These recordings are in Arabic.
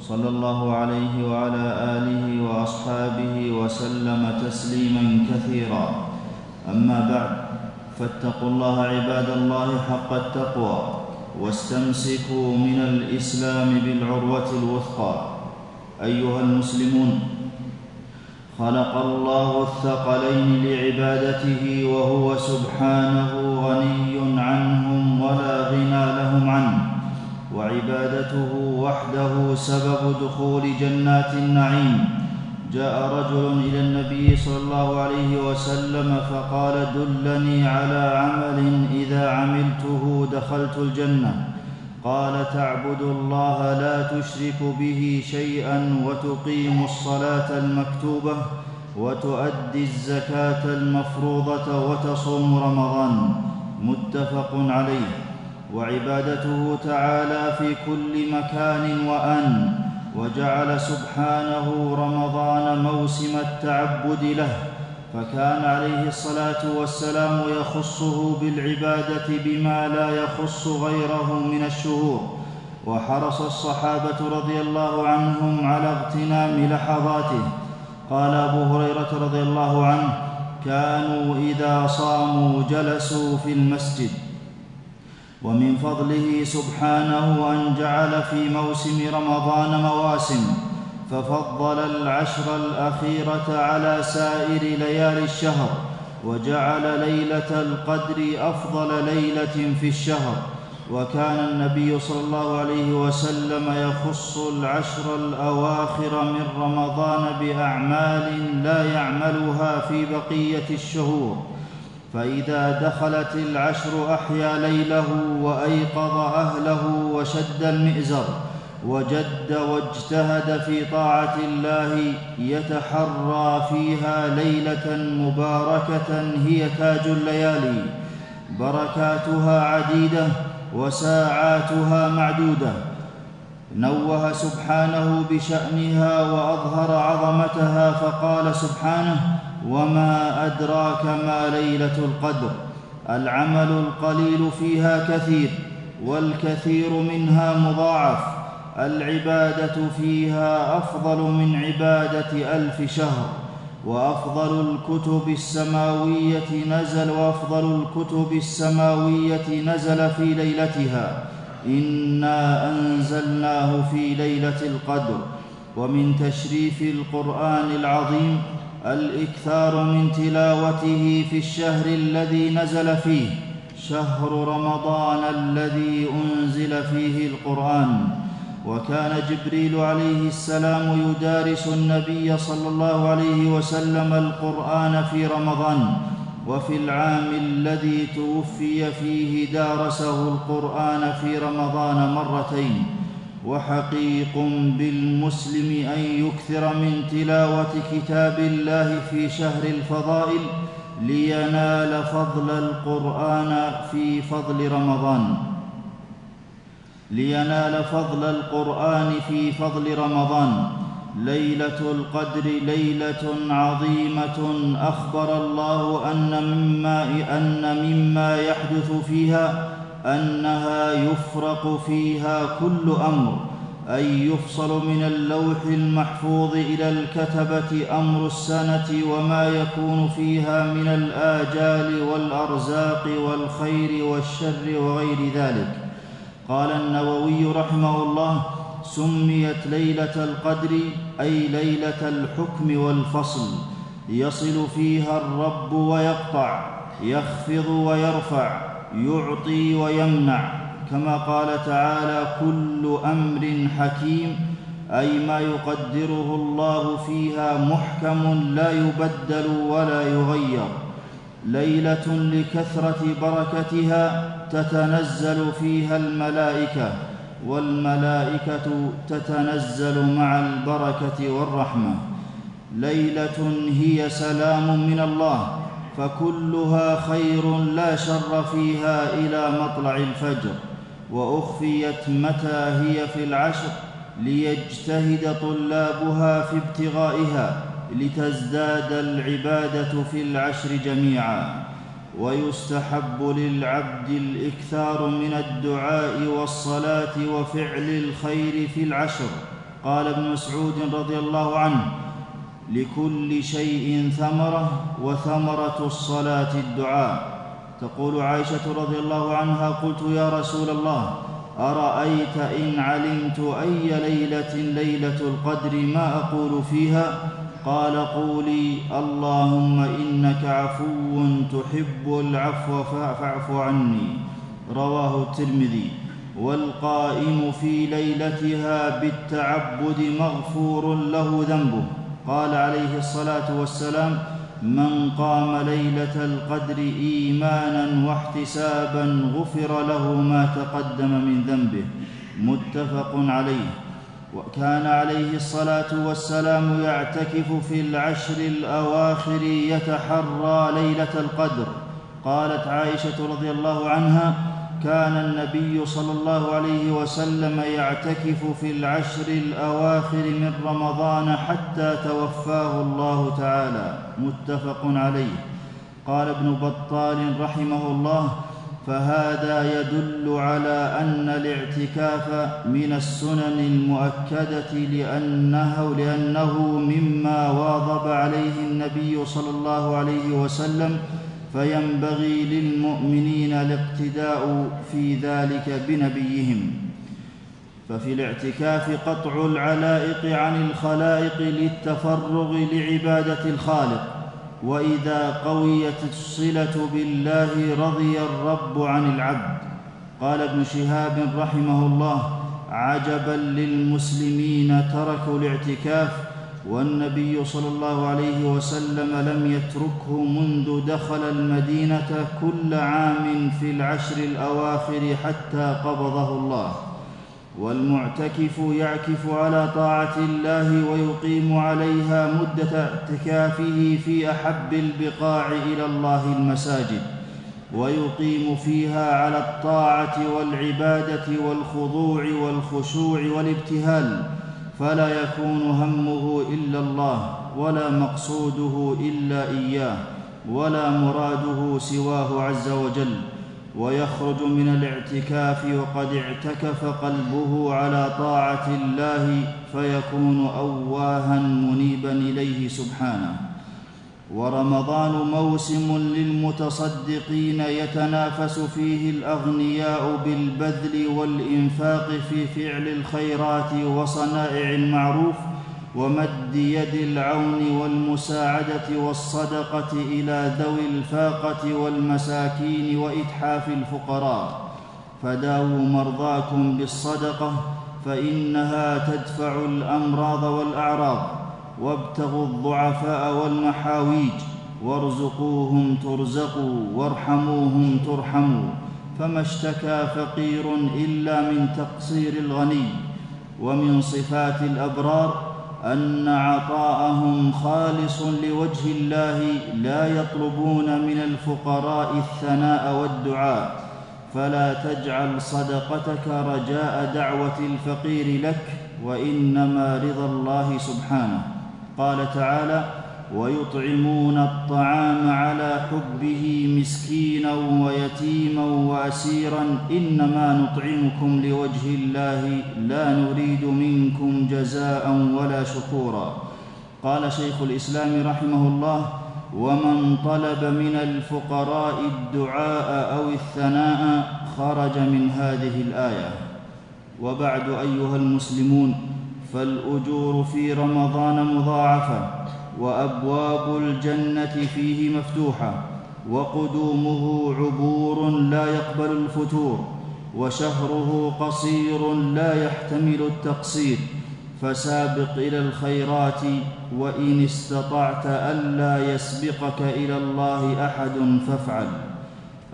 صلى الله عليه وعلى آله وأصحابه وسلم تسليما كثيرا. أما بعد فاتقوا الله عباد الله حق التقوى واستمسكوا من الإسلام بالعروة الوثقى. أيها المسلمون خلق الله الثقلين لعبادته وهو سبحانه غني عنهم ولا غنى لهم عنه وعبادته وحده سبب دخول جنات النعيم. جاء رجل إلى النبي صلى الله عليه وسلم فقال دلني على عمل إذا عملته دخلت الجنة. قال تعبد الله لا تشرك به شيئا وتقيم الصلاة المكتوبة وتؤدي الزكاة المفروضة وتصوم رمضان. متفق عليه. وعبادته تعالى في كل مكان وأن وجعل سبحانه رمضان موسم التعبد له فكان عليه الصلاة والسلام يخصه بالعبادة بما لا يخص غيره من الشهور. وحرص الصحابة رضي الله عنهم على اغتنام لحظاته. قال أبو هريرة رضي الله عنه كانوا إذا صاموا جلسوا في المسجد. ومن فضله سبحانه أن جعل في موسم رمضان مواسم ففضل العشر الأخيرة على سائر ليالي الشهر وجعل ليلة القدر أفضل ليلة في الشهر وكان النبي صلى الله عليه وسلم يخص العشر الأواخر من رمضان بأعمال لا يعملها في بقية الشهور فإذا دخلت العشر أحيا ليله وأيقظ أهله وشد المئزر وجد واجتهد في طاعة الله يتحرى فيها ليلة مباركة هي تاج الليالي. بركاتها عديدة وساعاتها معدودة. نوه سبحانه بشأنها وأظهر عظمتها فقال سبحانه وما أدراك ما ليلة القدر العمل القليل فيها كثير والكثير منها مضاعف العبادة فيها أفضل من عبادة ألف شهر وأفضل الكتب السماوية نزل وأفضل الكتب السماوية نزل في ليلتها. إنا أنزلناه في ليلة القدر. ومن تشريف القرآن العظيم الإكثار من تلاوته في الشهر الذي نزل فيه شهر رمضان الذي أنزل فيه القرآن. وكان جبريل عليه السلام يدارس النبي صلى الله عليه وسلم القرآن في رمضان. وفي العام الذي توفي فيه دارسه القرآن في رمضان مرتين. وحقيق بالمسلم أن يكثر من تلاوة كتاب الله في شهر الفضائل لينال فضل القرآن في فضل رمضان. لينال فضل القرآن في فضل رمضان. ليلة القدر ليلة عظيمة. أخبر الله أن مما أن مما يحدث فيها أنها يفرق فيها كل أمر أي يفصل من اللوح المحفوظ إلى الكتبة أمر السنة وما يكون فيها من الآجال والأرزاق والخير والشر وغير ذلك. قال النووي رحمه الله سميت ليلة القدر أي ليلة الحكم والفصل. يصل فيها الرب ويقطع يخفض ويرفع. يعطي ويمنع. كما قال تعالى كل أمر حكيم أي ما يقدره الله فيها محكم لا يبدل ولا يغير. ليلة لكثرة بركتها تتنزل فيها الملائكة والملائكة تتنزل مع البركة والرحمة. ليلة هي سلام من الله فكلها خير لا شر فيها إلى مطلع الفجر وأخفيت متى هي في العشر ليجتهد طلابها في ابتغائها لتزداد العبادة في العشر جميعا. ويستحب للعبد الإكثار من الدعاء والصلاة وفعل الخير في العشر. قال ابن مسعود رضي الله عنه لكل شيء ثمرة وثمرة الصلاة الدعاء. تقول عائشة رضي الله عنها قلت يا رسول الله أرأيت إن علمت أي ليلة ليلة القدر ما أقول فيها؟ قال قولي اللهم إنك عفو تحب العفو فاعف عني. رواه الترمذي. والقائم في ليلتها بالتعبد مغفور له ذنبه. قال عليه الصلاة والسلام من قام ليلة القدر إيمانا واحتسابا غفر له ما تقدم من ذنبه. متفق عليه. وكان عليه الصلاة والسلام يعتكف في العشر الأواخر يتحرى ليلة القدر. قالت عائشة رضي الله عنها كان النبي صلى الله عليه وسلم يعتكف في العشر الأواخر من رمضان حتى توفاه الله تعالى. متفق عليه. قال ابن بطال رحمه الله فهذا يدل على أن الاعتكاف من السنن المؤكدة لأنه لأنه مما واظب عليه النبي صلى الله عليه وسلم فينبغي للمؤمنين الاقتداء في ذلك بنبيهم. ففي الاعتكاف قطع العلائق عن الخلائق للتفرغ لعبادة الخالق. وإذا قويت الصلة بالله رضي الرب عن العبد. قال ابن شهاب رحمه الله عجبا للمسلمين تركوا الاعتكاف والنبي صلى الله عليه وسلم لم يتركه منذ دخل المدينة كل عام في العشر الأواخر حتى قبضه الله. والمعتكف يعكف على طاعة الله ويقيم عليها مدة اعتكافه في أحب البقاع إلى الله المساجد ويقيم فيها على الطاعة والعبادة والخضوع والخشوع والابتهال فلا يكون همه إلا الله ولا مقصوده إلا إياه ولا مراده سواه عز وجل. ويخرج من الاعتكاف وقد اعتكف قلبه على طاعة الله فيكون أواها منيبا إليه سبحانه. ورمضان موسم للمتصدقين يتنافس فيه الأغنياء بالبذل والإنفاق في فعل الخيرات وصنائع المعروف ومد يد العون والمساعدة والصدقة إلى ذوي الفاقة والمساكين وإتحاف الفقراء. فداووا مرضاكم بالصدقة فإنها تدفع الأمراض والأعراض. وابتغوا الضعفاء والمحاويج وارزقوهم ترزقوا وارحموهم ترحموا فما اشتكى فقير إلا من تقصير الغني ومن صفات الأبرار أن عطاءهم خالص لوجه الله لا يطلبون من الفقراء الثناء والدعاء فلا تجعل صدقتك رجاء دعوة الفقير لك وإنما رضا الله سبحانه قال تعالى ويطعمون الطعام على حبه مسكينا ويتيما وأسيرا إنما نطعمكم لوجه الله لا نريد منكم جزاء ولا شكورا. قال شيخ الإسلام رحمه الله ومن طلب من الفقراء الدعاء أو الثناء خرج من هذه الآية. وبعد أيها المسلمون فالأجور في رمضان مضاعفة وأبواب الجنة فيه مفتوحة وقدومه عبور لا يقبل الفتور وشهره قصير لا يحتمل التقصير فسابق إلى الخيرات وإن استطعت ألا يسبقك إلى الله أحد فافعل.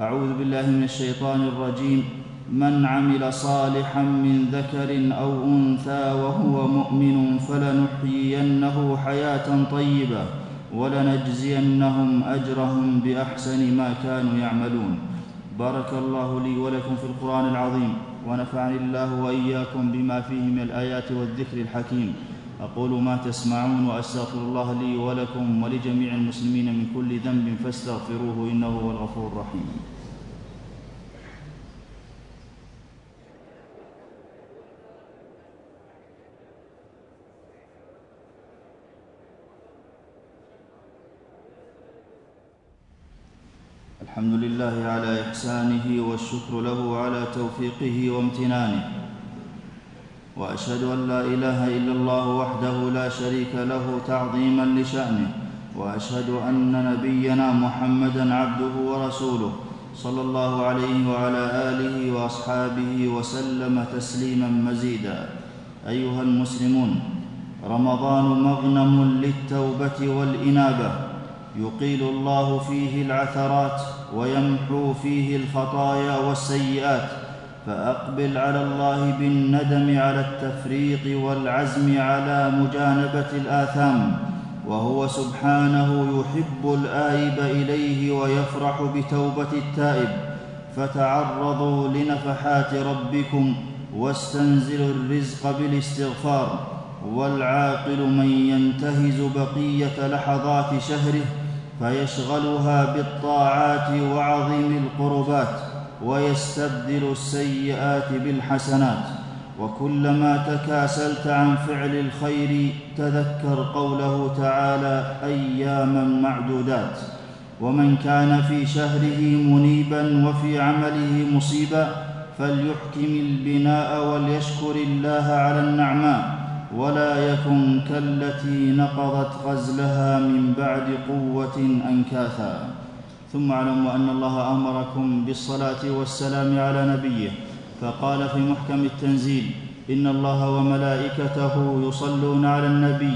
أعوذ بالله من الشيطان الرجيم. من عمل صالحا من ذكر أو أنثى وهو مؤمن فلنحيينه حياة طيبة ولنجزينهم أجرهم بأحسن ما كانوا يعملون. بارك الله لي ولكم في القرآن العظيم ونفعني الله وإياكم بما فيه من الآيات والذكر الحكيم. أقول ما تسمعون وأستغفر الله لي ولكم ولجميع المسلمين من كل ذنب فاستغفروه إنه هو الغفور الرحيم. الحمد لله على إحسانه والشكر له على توفيقه وامتنانه. وأشهد أن لا إله إلا الله وحده لا شريك له تعظيما لشأنه. وأشهد أن نبينا محمدا عبده ورسوله صلى الله عليه وعلى آله وأصحابه وسلم تسليما مزيدا. أيها المسلمون رمضان مغنم للتوبة والإنابة. يقيل الله فيه العثرات. ويمحو فيه الخطايا والسيئات فأقبل على الله بالندم على التفريط والعزم على مجانبة الآثام وهو سبحانه يحب الائب إليه ويفرح بتوبة التائب فتعرضوا لنفحات ربكم واستنزلوا الرزق بالاستغفار والعاقل من ينتهز بقية لحظات شهره فيشغلها بالطاعات وعظيم القربات ويستبدل السيئات بالحسنات. وكلما تكاسلت عن فعل الخير تذكر قوله تعالى أياما معدودات. ومن كان في شهره منيبا وفي عمله مصيبا فليحكم البناء وليشكر الله على النعماء. ولا يكن كالتي نقضت غزلها من بعد قوة أنكاثا. ثم اعلموا أن الله أمركم بالصلاة والسلام على نبيه فقال في محكم التنزيل إن الله وملائكته يصلون على النبي.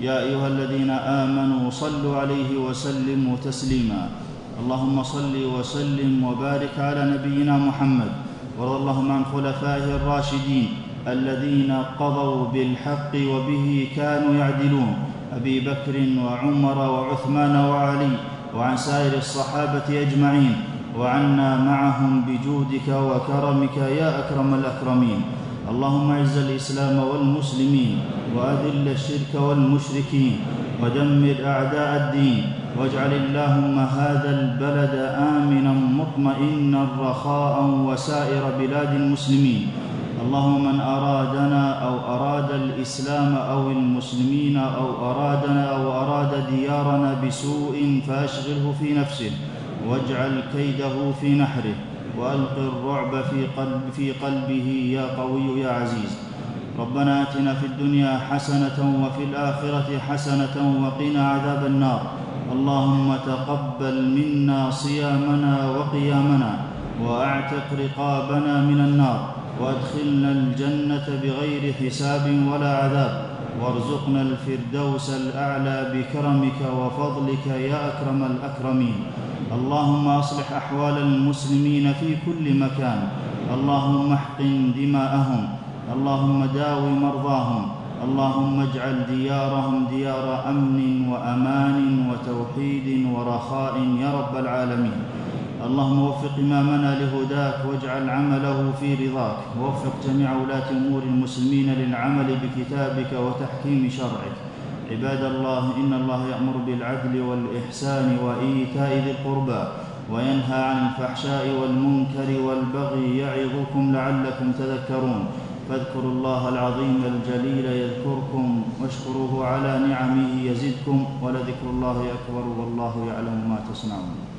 يا أيها الذين آمنوا صلوا عليه وسلموا تسليما. اللهم صل وسلم وبارك على نبينا محمد. وارض اللهم عن خلفائه الراشدين. الذين قضوا بالحق وبه كانوا يعدلون. أبي بكر وعمر وعثمان وعلي وعن سائر الصحابة أجمعين. وعنا معهم بجودك وكرمك يا أكرم الأكرمين. اللهم أعز الإسلام والمسلمين وأذل الشرك والمشركين ودمر أعداء الدين. واجعل اللهم هذا البلد آمنا مطمئنا رخاء وسائر بلاد المسلمين. اللهم من أرادنا أو أراد الإسلام أو المسلمين أو أرادنا أو أراد ديارنا بسوء فأشغله في نفسه واجعل كيده في نحره وألق الرعب في, قلب في قلبه يا قوي يا عزيز. ربنا آتنا في الدنيا حسنة وفي الآخرة حسنة وقنا عذاب النار. اللهم تقبل منا صيامنا وقيامنا وأعتق رقابنا من النار. وادخلنا الجنة بغير حساب ولا عذاب. وارزقنا الفردوس الأعلى بكرمك وفضلك يا أكرم الأكرمين. اللهم أصلح أحوال المسلمين في كل مكان. اللهم احقن دماءهم. اللهم داو مرضاهم. اللهم اجعل ديارهم ديار أمن وأمان وتوحيد ورخاء يا رب العالمين. اللهم وفق إمامنا لهداك واجعل عمله في رضاك ووفق جميع ولاة أمور المسلمين للعمل بكتابك وتحكيم شرعك. عباد الله إن الله يأمر بالعدل والإحسان وإيتاء ذي القربى وينهى عن الفحشاء والمنكر والبغي يعظكم لعلكم تذكرون. فاذكروا الله العظيم الجليل يذكركم واشكروه على نعمه يزدكم ولذكر الله أكبر والله يعلم ما تصنعون.